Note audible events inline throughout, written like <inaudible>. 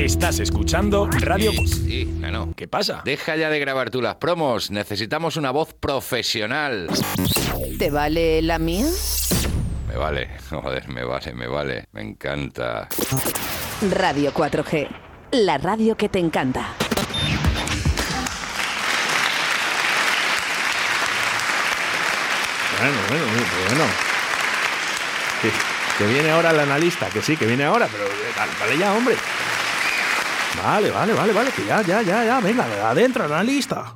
Estás escuchando Radio... Sí, no. ¿Qué pasa? Deja ya de grabar tú las promos. Necesitamos una voz profesional. ¿Te vale la mía? Me vale, <laughs> joder, me vale, me vale. Me encanta. Radio 4G. La radio que te encanta. Bueno, bueno, bueno, bueno. Que, que viene ahora el analista, que sí, que viene ahora, pero eh, vale, vale ya, hombre. Vale, vale, vale, vale, que ya, ya, ya, ya, venga, adentro, analista.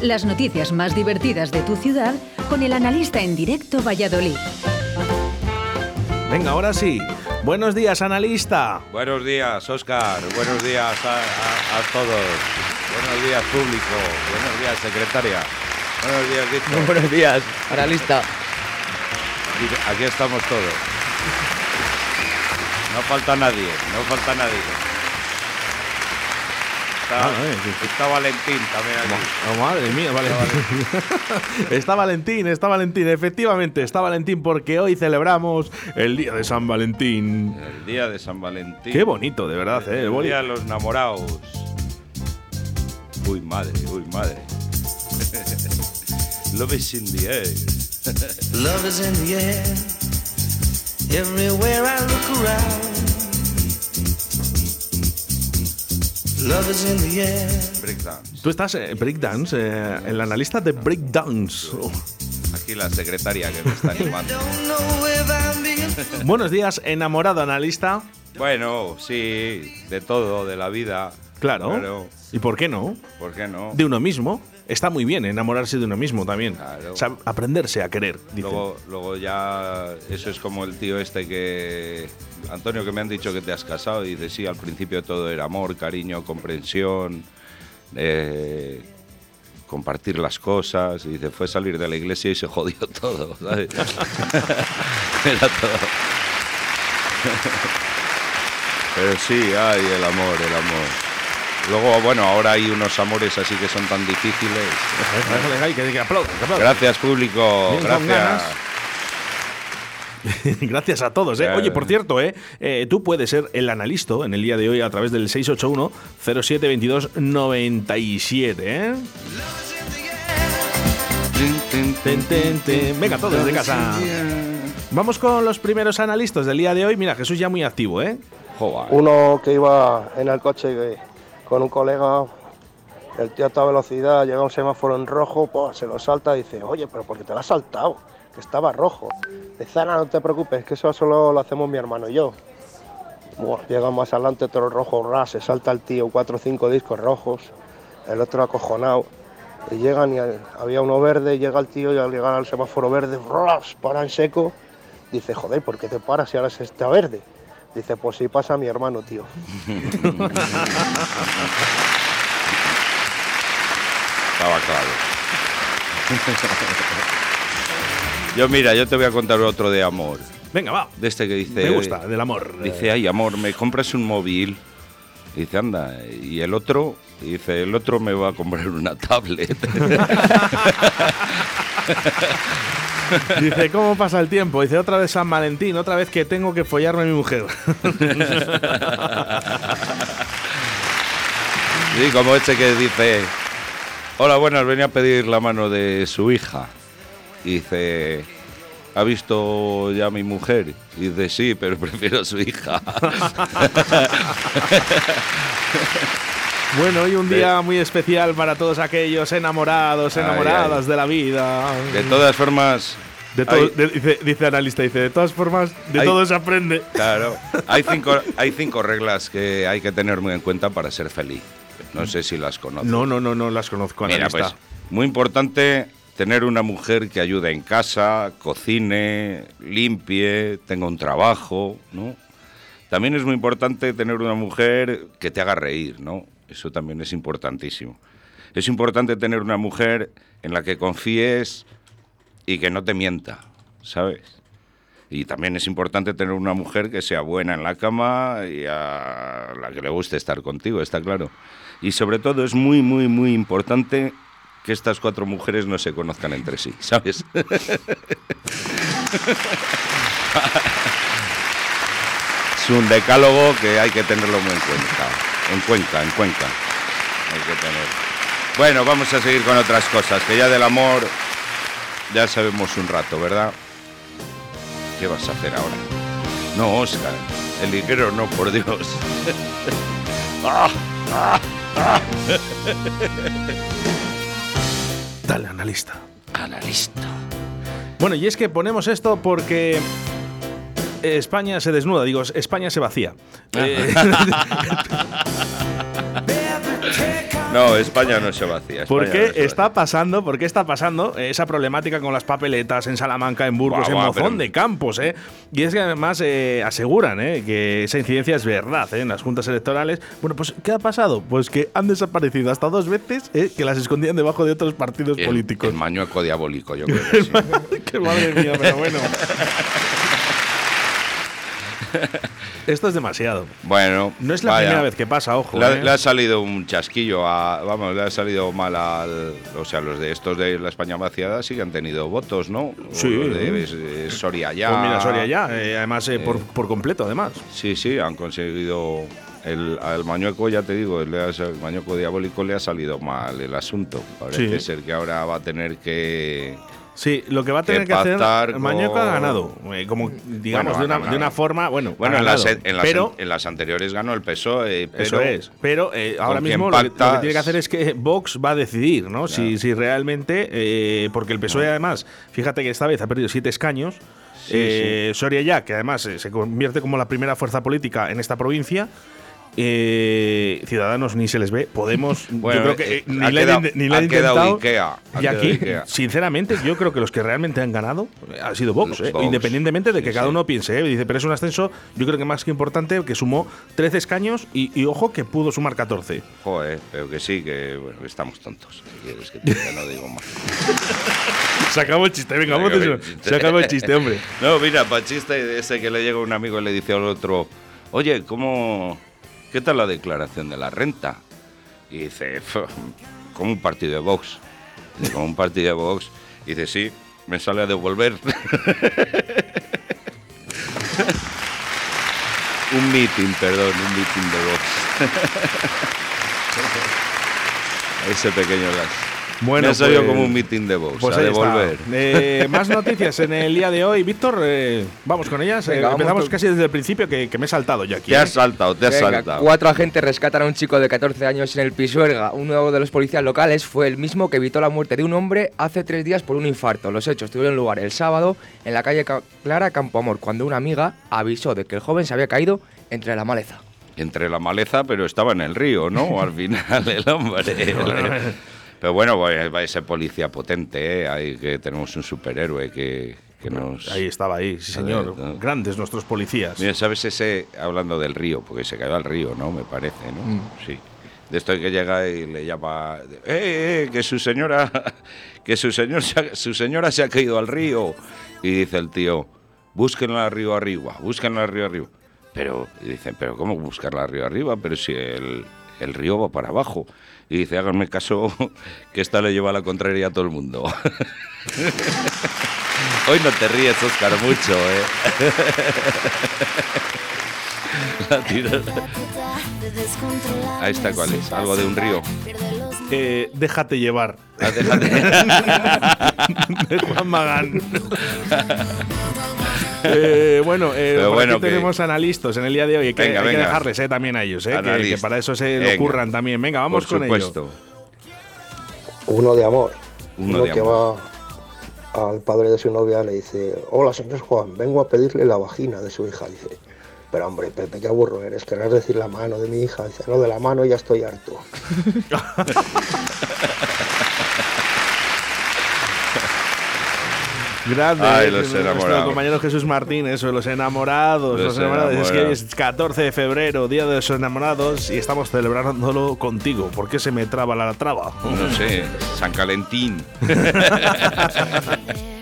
Las noticias más divertidas de tu ciudad con el analista en directo Valladolid. Venga, ahora sí. Buenos días, analista. Buenos días, Oscar. Buenos días a, a- a todos. Buenos días, público. Buenos días, secretaria. Buenos días, Víctor. <laughs> Buenos días, analista. Aquí, aquí estamos todos. No falta nadie, no falta nadie. Está, Ah, eh, está Valentín también aquí. Oh, madre mía, Valentín. <laughs> está Valentín, está Valentín, efectivamente, está Valentín porque hoy celebramos el día de San Valentín. El día de San Valentín. Qué bonito, de verdad, eh. el El boli. día de los enamorados. Uy, madre, uy, madre. <laughs> Love is in the air. Love is in the air. Everywhere I look around. Breakdance. Tú estás en Breakdance, eh, el analista de Breakdance. Oh. Aquí la secretaria que me está <laughs> animando. Buenos días, enamorado analista. Bueno, sí, de todo, de la vida. Claro. Claro, ¿Y por qué no? ¿por qué no? De uno mismo. Está muy bien enamorarse de uno mismo también. Claro. Aprenderse a querer. Luego, luego ya, eso es como el tío este que... Antonio, que me han dicho que te has casado y dice, sí, al principio todo era amor, cariño, comprensión, eh, compartir las cosas. Y dice, fue salir de la iglesia y se jodió <laughs> todo, ¿sabes? <laughs> era todo. <laughs> Pero sí, ay, el amor, el amor. Luego, bueno, ahora hay unos amores así que son tan difíciles. Gracias, público. Gracias. <laughs> Gracias a todos. ¿eh? Oye, por cierto, ¿eh? Eh, tú puedes ser el analista en el día de hoy a través del 681-0722-97. ¿eh? Venga, todos desde casa. Vamos con los primeros analistas del día de hoy. Mira, Jesús ya muy activo, ¿eh? Uno que iba en el coche que- con un colega, el tío a toda velocidad, llega un semáforo en rojo, pues, se lo salta y dice, oye, pero ¿por qué te lo has saltado? Que estaba rojo. Dice, "Ah, no te preocupes, que eso solo lo hacemos mi hermano y yo. Buah, llega más adelante todo rojo, ras, se salta el tío, cuatro o cinco discos rojos, el otro acojonado. Y llegan y había uno verde, llega el tío y al llegar al semáforo verde, ras, para en seco. Dice, joder, ¿por qué te paras si ahora se está verde? Dice, pues sí pasa mi hermano, tío. Estaba claro. yo mira, yo te voy a contar otro de amor. Venga, va. De este que dice... Me gusta, del amor. Dice, ay, amor, ¿me compras un móvil? Y dice, anda. Y el otro, y dice, el otro me va a comprar una tablet. <laughs> Dice, ¿cómo pasa el tiempo? Dice, otra vez San Valentín, otra vez que tengo que follarme a mi mujer. <laughs> Sí, como este que dice, hola, buenas, venía a pedir la mano de su hija. Y dice, ¿ha visto ya a mi mujer? Y dice, sí, pero <laughs> prefiero a su hija. <laughs> Bueno, hoy un día muy especial para todos aquellos enamorados, Ay, enamoradas de la vida. De todas formas, De todo- hay- de- dice, dice analista, dice, de todas formas, de Hay- todo se aprende. claro, <laughs> hay cinco, hay cinco reglas que hay que tener muy en cuenta para ser feliz. No sé si las conoces. No, no, no, no las conozco, Mira, analista. pues, muy importante tener una mujer que ayude en casa, cocine, limpie, tenga un trabajo, ¿no? También es muy importante tener una mujer que te haga reír, ¿no? Eso también es importantísimo. Es importante tener una mujer en la que confíes y que no te mienta, ¿sabes? Y también es importante tener una mujer que sea buena en la cama y a la que le guste estar contigo, está claro. Y sobre todo es muy, muy, muy importante que estas cuatro mujeres no se conozcan entre sí, ¿sabes? <laughs> Es un decálogo que hay que tenerlo muy en cuenta. En Cuenca, en Cuenca. Hay que tener. Bueno, vamos a seguir con otras cosas, que ya del amor ya sabemos un rato, ¿verdad? ¿Qué vas a hacer ahora? No, Oscar. El ligero no, por Dios. <laughs> Ah, ah, ah. <laughs> Analista. Analista. Bueno, y es que ponemos esto porque España se desnuda, digo, España se vacía. Eh, <laughs> <laughs> No, España no se vacía. España ¿Por qué no se está pasando? ¿Por qué está pasando esa problemática con las papeletas en Salamanca, en Burgos, en Mozón pero- de Campos? ¿eh? Y es que además eh, aseguran eh, que esa incidencia es verdad ¿eh? en las juntas electorales. Bueno, pues ¿qué ha pasado? Pues que han desaparecido hasta dos veces eh, que las escondían debajo de otros partidos El- políticos. El mañueco diabólico, yo <laughs> creo que sí. ¡Qué madre mía! Pero bueno. <laughs> Esto es demasiado. Bueno, No es la vaya. primera vez que pasa, ojo. Le, ha- ¿eh? le ha salido un chasquillo a. Vamos, le ha salido mal al. O sea, los de estos de la España vaciada sí que han tenido votos, ¿no? Sí. de eh, Soria ya. Pues mira, Soria ya, eh, además por, por completo, además. Sí, sí, han conseguido. El, al Mañueco, ya te digo, ha- el Mañueco diabólico le ha salido mal el asunto. Parece Sí. ser que ahora va a tener que. Sí, lo que va a tener Que que, hacer. pactar Mañueco ha con- ganado. eh, como, digamos, Bueno, de, una, ganado. de una forma. Bueno, Bueno, en las, en, las, pero. en las anteriores ganó el PSOE. Pero, Eso es. Pero eh, ahora ¿con mismo lo que, lo que pactas? tiene que hacer es que Vox va a decidir, ¿no? Si, si realmente. eh, porque el PSOE, además, fíjate que esta vez ha perdido siete escaños. Sí, Eh, Soria ya, que además eh, se convierte como la primera fuerza política en esta provincia. Eh, Ciudadanos ni se les ve. Podemos. <laughs> Bueno, yo creo que eh, eh, ni le quedado- ni han intentado. Ikea, y aquí, Ikea. sinceramente, yo creo que los que realmente han ganado ha sido Vox, eh, independientemente de que Sí, cada uno piense. dice, pero es un ascenso, yo creo que más que importante, que sumó 13 escaños y, y ojo que pudo sumar 14. Joder, pero que sí, que bueno, estamos tontos. ¿Qué quieres que te no digo más. <laughs> Se acabó el chiste, venga, Venga, vamos el chiste. Se acabó el chiste, hombre. <laughs> No, mira, para el chiste ese que le llega un amigo y le dice al otro, oye, ¿cómo, ¿qué tal la declaración de la renta? Y dice, "Fu, como un partido de Vox. Dice, Como un partido de Vox. Y dice, sí, me sale a devolver. <laughs> un meeting, perdón, un meeting de Vox. <laughs> Ese pequeño las. Bueno, me salido pues- como un meeting de Vox, Pues a devolver. Eh, más noticias en el día de hoy. Víctor, eh, vamos con ellas. Eh, Venga, empezamos casi desde el principio, que, que me he saltado yo aquí. Te eh. has saltado, te has Venga, saltado. cuatro agentes rescatan a un chico de 14 años en el Pisuerga. Uno de los policías locales fue el mismo que evitó la muerte de un hombre hace tres días por un infarto. Los hechos tuvieron lugar el sábado en la calle Ca- Clara Campoamor, cuando una amiga avisó de que el joven se había caído entre la maleza. entre la maleza, pero estaba en el río, ¿no? <laughs> Al final el hombre. Pero bueno, va va ese policía potente, ¿eh? Ahí que tenemos un superhéroe que, que nos... Ahí estaba, ahí, sí, señor. Eh, eh. Grandes nuestros policías. Mira, ¿sabes ese, hablando del río, porque se cayó al río, ¿no? Me parece, ¿no? Mm. Sí. De esto que llega y le llama, ¡eh, eh, que su señora, <laughs> que su, señor su señora se ha caído al río! Y dice el tío, búsquenla río arriba, búsquenla río arriba. Pero, y dicen, ¿pero cómo buscarla río arriba? Pero si el, el río va para abajo. Y dice, háganme caso, <laughs> que esta le lleva a la contraria a todo el mundo. <laughs> Hoy no te ríes, Oscar, mucho, ¿eh? <laughs> La tira- Ahí está, ¿cuál es? Algo de un río. Eh, déjate llevar. Ah, déjate. de Juan Magán. Eh, bueno, eh, por bueno, aquí que- tenemos analistas en el día de hoy. Hay que, Venga, hay que dejarles eh, también a ellos, eh, que- que, para eso se lo curran también. Venga, vamos Por con supuesto. Uno de amor. Uno Uno, de que amor. va al padre de su novia le dice, hola señor Juan, vengo a pedirle la vagina de su hija. Dice, pero hombre, Pepe, qué aburro eres, querrás decir la mano de mi hija. Dice, no, de la mano ya estoy harto. <laughs> Grande, Ay, eh, los nuestro enamorados. compañero Jesús Martín, eso, los enamorados. Los, Los enamorados. Es que enamorados. es 14 de febrero, Día de los Enamorados, y estamos celebrándolo contigo. ¿Por qué se me traba la traba? No sé, San Calentín. <laughs>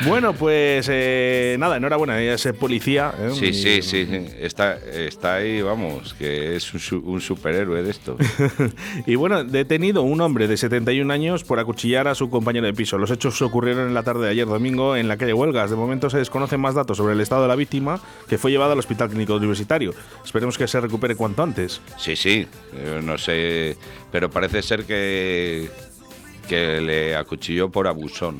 <laughs> Bueno, pues eh, nada, enhorabuena, ella es policía. ¿eh? Sí, Y- sí, sí, sí. Está, está ahí, vamos, que es un, un superhéroe de esto. <laughs> Y bueno, detenido un hombre de 71 años por acuchillar a su compañero de piso. Los hechos ocurrieron en la tarde de ayer domingo en la calle Huelgas. De momento se desconocen más datos sobre el estado de la víctima, que fue llevada al Hospital Clínico Universitario. Esperemos que se recupere cuanto antes. Sí, sí, no sé, pero parece ser que, que le acuchilló por abusón.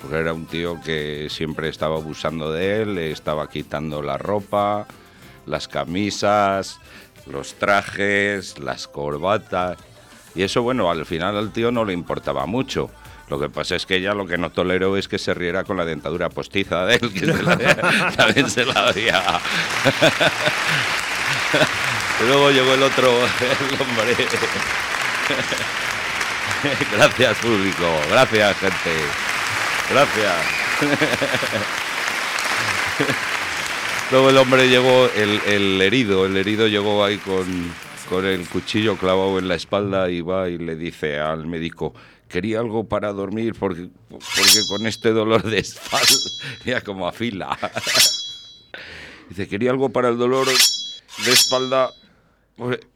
Porque era un tío que siempre estaba abusando de él, le estaba quitando la ropa, las camisas, los trajes, las corbatas. Y eso, bueno, al final al tío no le importaba mucho. Lo que pasa es que ella lo que no toleró es que se riera con la dentadura postiza de él, que se la, <laughs> también se la había. <laughs> Luego llegó el otro, el hombre. <laughs> Gracias, público. Gracias, gente. Gracias. Luego el hombre llegó, el, herido, el herido llegó ahí con, con el cuchillo clavado en la espalda y va y le dice al médico, quería algo para dormir porque, porque con este dolor de espalda <laughs> ya como afila. <laughs> Dice, quería algo para el dolor de espalda.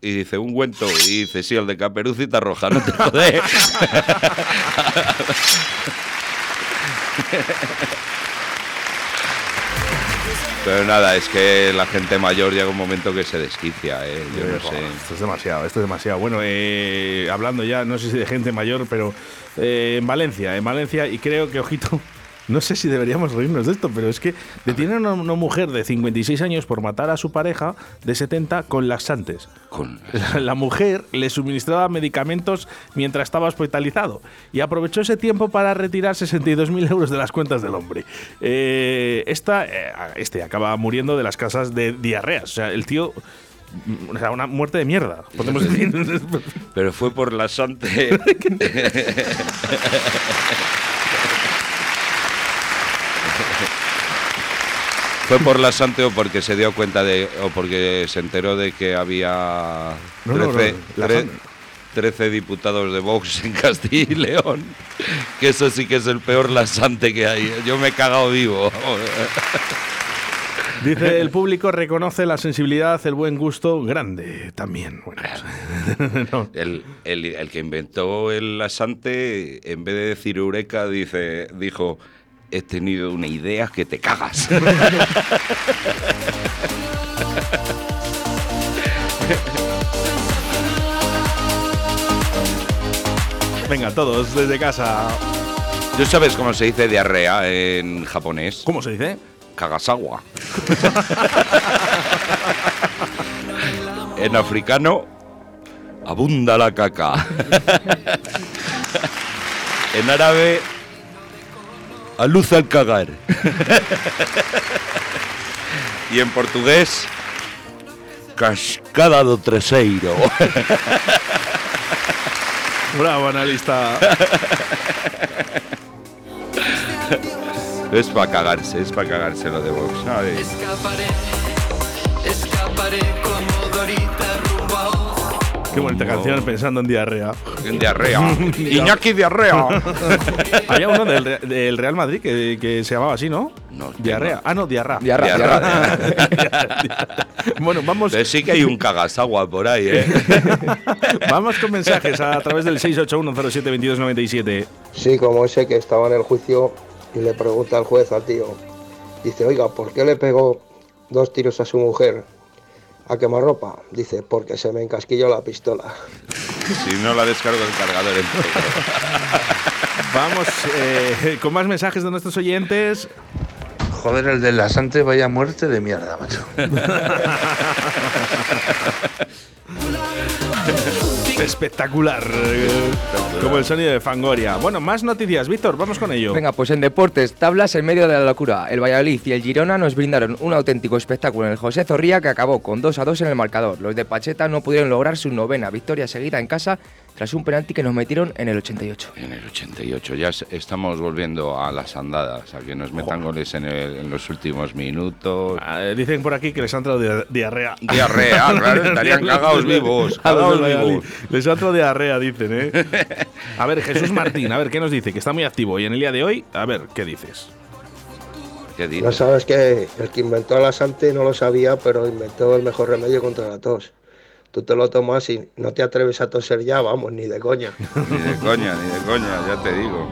Y dice, un cuento. Y dice, sí, el de caperucita roja, no te jode. <laughs> Pero nada, es que la gente mayor llega un momento que se desquicia, ¿eh? Yo no sé. Esto es demasiado, esto es demasiado. Bueno, eh, hablando ya, no sé si de gente mayor, pero eh, en Valencia, en Valencia, y creo que, ojito, no sé si deberíamos reírnos de esto, pero es que detienen a una, una mujer de 56 años por matar a su pareja de 70 con laxantes. Con... La, la mujer le suministraba medicamentos mientras estaba hospitalizado y aprovechó ese tiempo para retirar 62.000 euros de las cuentas del hombre. Eh, esta, eh, este acaba muriendo de las casas de diarreas. O sea, el tío. O sea, una muerte de mierda, podemos <laughs> decir. Pero fue por la sante. <laughs> ¿Fue por la Sante o porque se dio cuenta de. o porque se enteró de que había. No, no, 13, no, la tre- Sante. 13 diputados de Vox en Castilla y León? Que eso sí que es el peor lasante que hay. Yo me he cagado vivo. Dice el público reconoce la sensibilidad, el buen gusto, grande también. Bueno, <laughs> no. El, el- el que inventó el lasante, en vez de decir eureka, dice, dijo, he tenido una idea que te cagas. <laughs> Venga, todos desde casa. ¿Tú sabes cómo se dice diarrea en japonés? ¿Cómo se dice? Kagasawa. en africano, abunda la caca. <laughs> en árabe, a luz al cagar. y en portugués, cascada do treseiro. Bravo, analista. es para cagarse, es para cagarse lo de Vox. Escaparé, escaparé como Dorita. Qué bonita canción pensando en diarrea. En diarrea. <laughs> Iñaki diarrea. <laughs> Había uno del, Re- del Real Madrid que, que se llamaba así, ¿no? No, Diarrea. no. Ah, no, diarra. Diarra, Diarra. <laughs> bueno, vamos, Pero sí que hay un cagasagua por ahí, ¿eh? vamos con mensajes a través del 681072297. Sí, como ese que estaba en el juicio y le pregunta al juez al tío. Dice, oiga, ¿por qué le pegó dos tiros a su mujer a quemarropa? Dice, porque se me encasquilló la pistola. si no la descargo el cargador. Vamos eh, con más mensajes de nuestros oyentes. Joder, el del lasante, vaya muerte de mierda, macho. <laughs> Espectacular. eh, Como el sonido de Fangoria. Bueno, más noticias. Víctor, vamos con ello. Venga, pues en deportes, tablas en medio de la locura. El Valladolid y el Girona nos brindaron un auténtico espectáculo en el José Zorrilla que acabó con 2 a 2 en el marcador. Los de Pacheta no pudieron lograr su novena victoria seguida en casa tras un penalti que nos metieron en el 88. En el 88 ya es- estamos volviendo a las andadas, a que nos metan goles en, el- en los últimos minutos. Ah, dicen por aquí que les ha entrado dia- diarrea. Diarrea, <laughs> claro, estarían cagados vivos, <laughs> cagados vivos. Les ha entrado diarrea, dicen, ¿eh? <laughs> A ver, Jesús Martín, a ver, ¿qué nos dice? Que está muy activo. Y en el día de hoy, a ver, ¿qué dices? ¿Qué No dices? sabes que el que inventó la Sante no lo sabía, pero inventó el mejor remedio contra la tos. Tú te lo tomas y no te atreves a toser ya, vamos, ni de coña. <laughs> Ni de coña, ni de coña, ya te digo.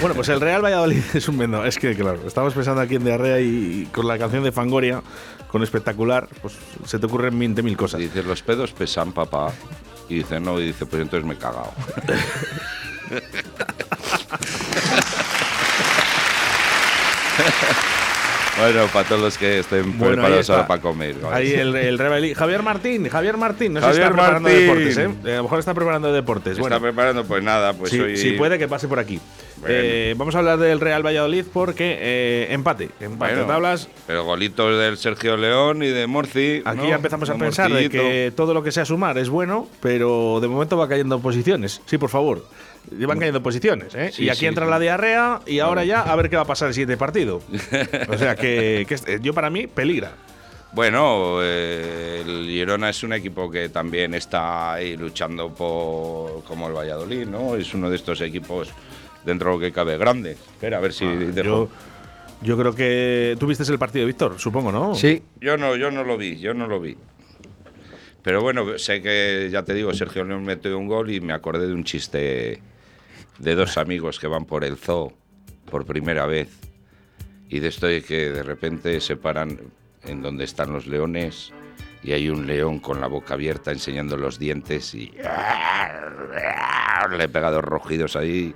Bueno, pues el Real Valladolid <laughs> es un vendaval. Es que, claro, estamos pensando aquí en diarrea y, y con la canción de Fangoria, con espectacular, pues se te ocurren 20.000 cosas. Dices, los pedos pesan, papá. Y dice, no, y dice, pues entonces me he cagado. <laughs> bueno, para todos los que estén Bueno, preparados está. ahora para comer. ¿vale? Ahí el, el Real Valladolid. Javier Martín, Javier Martín, no sé si Javier está preparando Martín. deportes, ¿eh? A lo mejor está preparando deportes. ¿Está Bueno, preparando? Pues nada, pues hoy... si puede que pase por aquí. Bueno. Eh, vamos a hablar del Real Valladolid porque eh, empate, empate Bueno, tablas. Pero golitos del Sergio León y de Morci. Aquí ¿no? ya empezamos a pensar de que todo lo que sea sumar es bueno, pero de momento va cayendo posiciones. Sí, por favor. Van cayendo posiciones, ¿eh? Sí, y aquí sí, entra sí. la diarrea y ahora ya a ver qué va a pasar el siguiente partido. o sea que, que yo para mí peligra. Bueno, eh, el Girona es un equipo que también está ahí luchando por como el Valladolid, ¿no? Es uno de estos equipos dentro de lo que cabe grande. Espera, a ver si dejo- Ah, Yo, yo creo que tú viste el partido, Víctor, supongo, ¿no? Sí, Yo no, yo no lo vi, yo no lo vi. Pero bueno, sé que, ya te digo, Sergio León metió un gol y me acordé de un chiste de dos amigos que van por el zoo por primera vez. Y de esto de que de repente se paran en donde están los leones y hay un león con la boca abierta enseñando los dientes y le pega dos rojidos ahí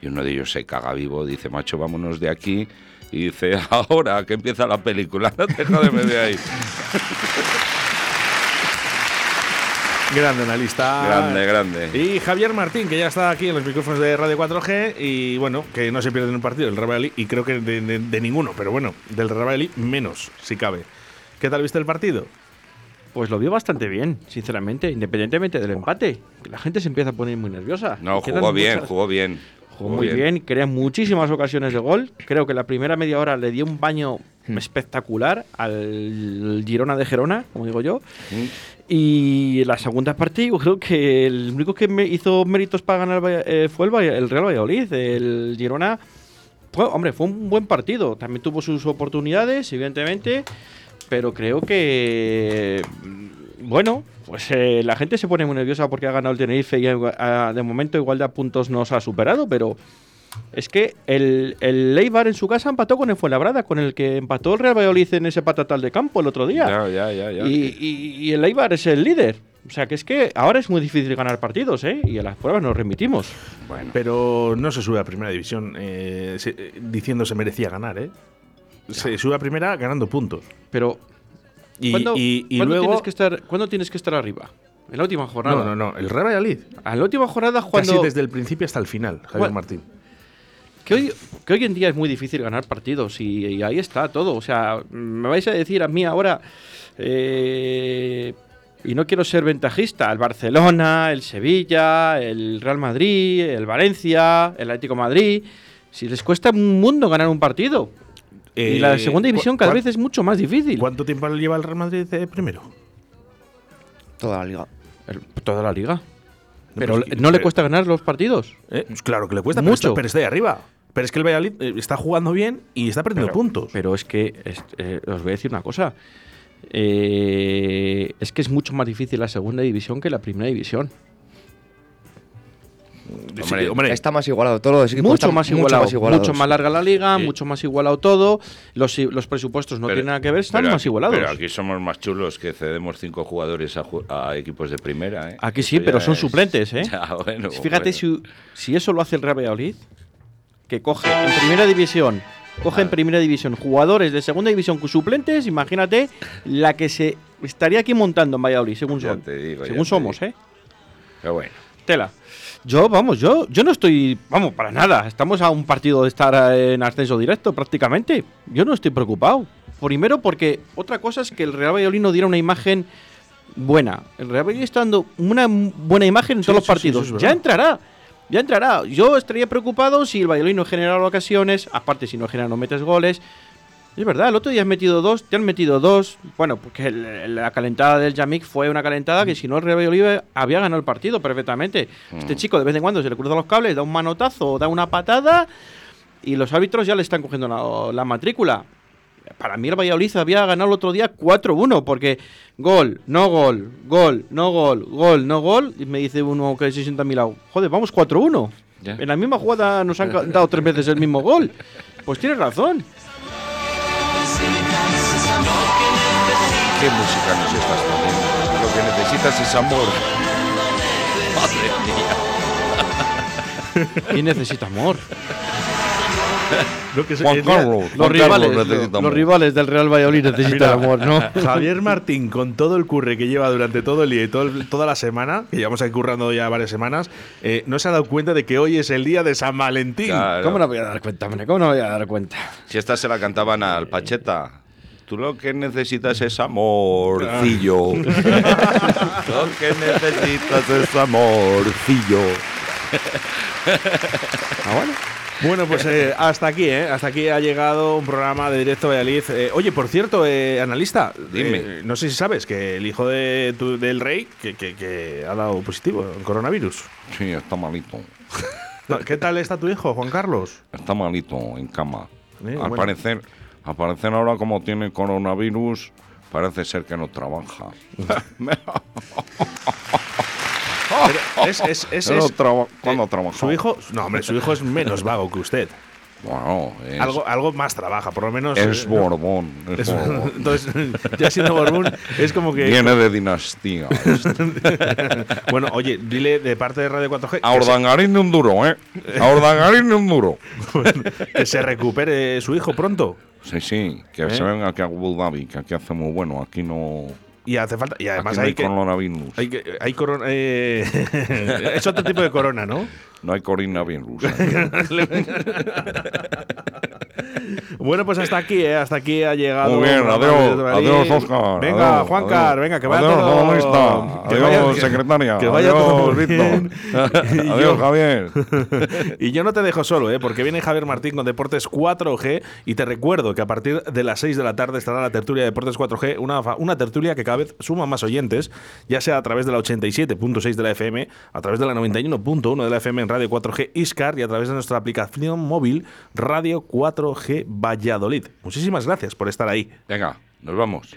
y uno de ellos se caga vivo, dice, macho, vámonos de aquí. Y dice, ahora que empieza la película, <laughs> no te de ahí. <laughs> Grande analista. Grande, grande. Y Javier Martín, que ya está aquí en los micrófonos de Radio 4G y bueno, que no se pierde en un partido del Real y creo que de, de- de ninguno, pero bueno, del Real menos, si cabe. ¿Qué tal viste el partido? Pues lo vio bastante bien, sinceramente, independientemente del empate. La gente se empieza a poner muy nerviosa. No, jugó bien, muchas- jugó bien. Jugó muy bien. crea muchísimas ocasiones de gol. Creo que la primera media hora le dio un baño Hmm. espectacular al Girona de Gerona, como digo yo. Mm. Y la segunda parte, yo creo que el único que me hizo méritos para ganar eh, fue el, Real Valladolid. El Girona, fue, hombre, fue un buen partido. También tuvo sus oportunidades, evidentemente. Pero creo que, bueno, pues eh, la gente se pone muy nerviosa porque ha ganado el Tenerife y ah, de momento igual de a puntos nos ha superado, pero es que el, el Eibar en su casa empató con el Fuenlabrada, con el que empató el Real Valladolid en ese patatal de campo el otro día. Ya, ya, ya, ya. Y, y- y el Eibar es el líder. O sea que es que ahora es muy difícil ganar partidos, ¿eh? Y a las pruebas nos remitimos. Bueno, Pero no se sube a primera división eh, se- eh, diciendo se merecía ganar, ¿eh? Se sube a primera ganando puntos. Pero Y, ¿cuándo, y- y cuándo luego. tienes que estar, ¿cuándo tienes que estar arriba? En la última jornada. no, no, no. El Real Valladolid. A la última jornada cuando Casi desde el principio hasta el final, Javier Martín. Que hoy, que hoy en día es muy difícil ganar partidos y, y ahí está todo. O sea, me vais a decir a mí ahora, eh, y no quiero ser ventajista, el Barcelona, el Sevilla, el Real Madrid, el Valencia, el Atlético de Madrid, si les cuesta un mundo ganar un partido. y la Eh, segunda división ¿cu- cada vez es mucho más difícil. ¿Cuánto tiempo lleva el Real Madrid eh, primero? toda la liga. El- toda la liga. Pero no le pero- cuesta ganar los partidos. Eh, pues claro que le cuesta, pero Mucho. está, pero está ahí arriba. Pero es que el Valladolid eh, está jugando bien y está perdiendo Pero- puntos. Pero es que es- eh, os voy a decir una cosa. Eh, es que es mucho más difícil la segunda división que la primera división. Sí, hombre, hombre, Está más igualado, equipos Mucho más, mucho igualado, más mucho más larga la liga, Sí. mucho más igualado todo. Los, los presupuestos no pero- tienen nada que ver, están más aquí- igualados. Pero aquí somos más chulos que cedemos cinco jugadores a, a equipos de primera, ¿eh? Aquí sí, pero son es- suplentes, <laughs> ¿eh? Ya, bueno, Fíjate bueno. si, si eso lo hace el Real Valladolid, que coge en primera división, coge en primera división jugadores de segunda división con suplentes, imagínate la que se estaría aquí montando en Valladolid, según, son- digo, según somos. ¿eh? Pero bueno. Yo, vamos, yo, yo no estoy, vamos, para nada. Estamos a un partido de estar en ascenso directo prácticamente. Yo no estoy preocupado. Primero porque otra cosa es que el Real Valladolid no diera una imagen buena. El Real Valladolid está dando una buena imagen en Sí, todos los sí, sí, partidos. es ya entrará. Ya entrará. Yo estaría preocupado si el Valladolid no genera ocasiones. Aparte, si no genera, no metes goles. Es verdad, el otro día has metido dos, te han metido dos. Bueno, porque el- la calentada del Yamik fue una calentada que si no el Real había ganado el partido perfectamente. Este chico de vez en cuando se le cruzan los cables, da un manotazo, da una patada y los árbitros ya le están cogiendo la, la matrícula. Para mí el Valladolid había ganado el otro día 4-1, porque gol, no gol, gol, no gol, gol, no gol. Y me dice uno que se sienta a mi lado, joder, vamos 4-1. Ya. En la misma jugada nos han <laughs> dado tres veces el mismo gol. Pues tienes razón. ¿Qué música nos estás poniendo? Lo que necesitas es amor. Madre mía. ¿Quién necesita amor? Lo que se- Juan eh, Carlos. Los Juan rivales, Carlos necesita los amor. rivales del Real Valladolid necesitan Mira, amor, ¿no? <laughs> Javier Martín, con todo el curre que lleva durante todo el día y todo el- toda la semana, que llevamos aquí currando ya varias semanas, eh, no se ha dado cuenta de que hoy es el día de San Valentín. Claro. ¿Cómo no me voy a dar cuenta, hombre? ¿Cómo no me voy a dar cuenta? Si esta se la cantaban al Pacheta. Tú lo que necesitas es amorcillo. <laughs> lo que necesitas es amorcillo. Ah, bueno. Bueno, pues eh, hasta aquí, ¿eh? Hasta aquí ha llegado un programa de Directo Valladolid. Eh, oye, por cierto, eh, analista, Dime. eh, no sé si sabes que el hijo de tu- del rey que, que- que ha dado positivo en coronavirus. Sí, está malito. <laughs> ¿Qué tal está tu hijo, Juan Carlos? Está malito en cama. Al bueno. parecer, al parecer ahora como tiene coronavirus, parece ser que no trabaja. Es, es, es- Pero es- traba- ¿Cuándo eh, trabaja? Su hijo, no, hombre, su hijo es menos vago que usted. Bueno, es, Algo, algo más trabaja, por lo menos. es eh, Borbón. Es es- Borbón. <laughs> entonces, ya siendo Borbón, es como que. Viene de dinastía. <laughs> bueno, oye, dile de parte de Radio 4G A Ordangarín de un duro, ¿eh? A Ordangarín de un duro. <laughs> que se recupere su hijo pronto. Sí, sí, que ¿Eh? se venga aquí a Abu Dhabi, que aquí hace muy bueno. Aquí no. Y hace falta. Y además aquí no hay hay que. coronavirus. Hay, que, hay corona. eh, <laughs> es otro tipo de corona, ¿no? No hay coronavirus. <laughs> Bueno, pues hasta aquí, ¿eh? Hasta aquí ha llegado. Muy bien, adiós, adiós, Óscar, Venga, adiós, Juancar, adiós. venga, que vaya Adiós, todo. columnista, que adiós, vaya- secretaria, Que vaya adiós, todo bien. <laughs> Adiós, yo- Javier. <laughs> y yo no te dejo solo, ¿eh? porque viene Javier Martín con Deportes 4G y te recuerdo que a partir de las 6 de la tarde estará la tertulia de Deportes 4G, una, una tertulia que cada vez suma más oyentes, ya sea a través de la 87.6 de la FM, a través de la 91.1 de la FM en Radio 4G Iscar y a través de nuestra aplicación móvil Radio 4G Valladolid. Muchísimas gracias por estar ahí. Venga, nos vamos.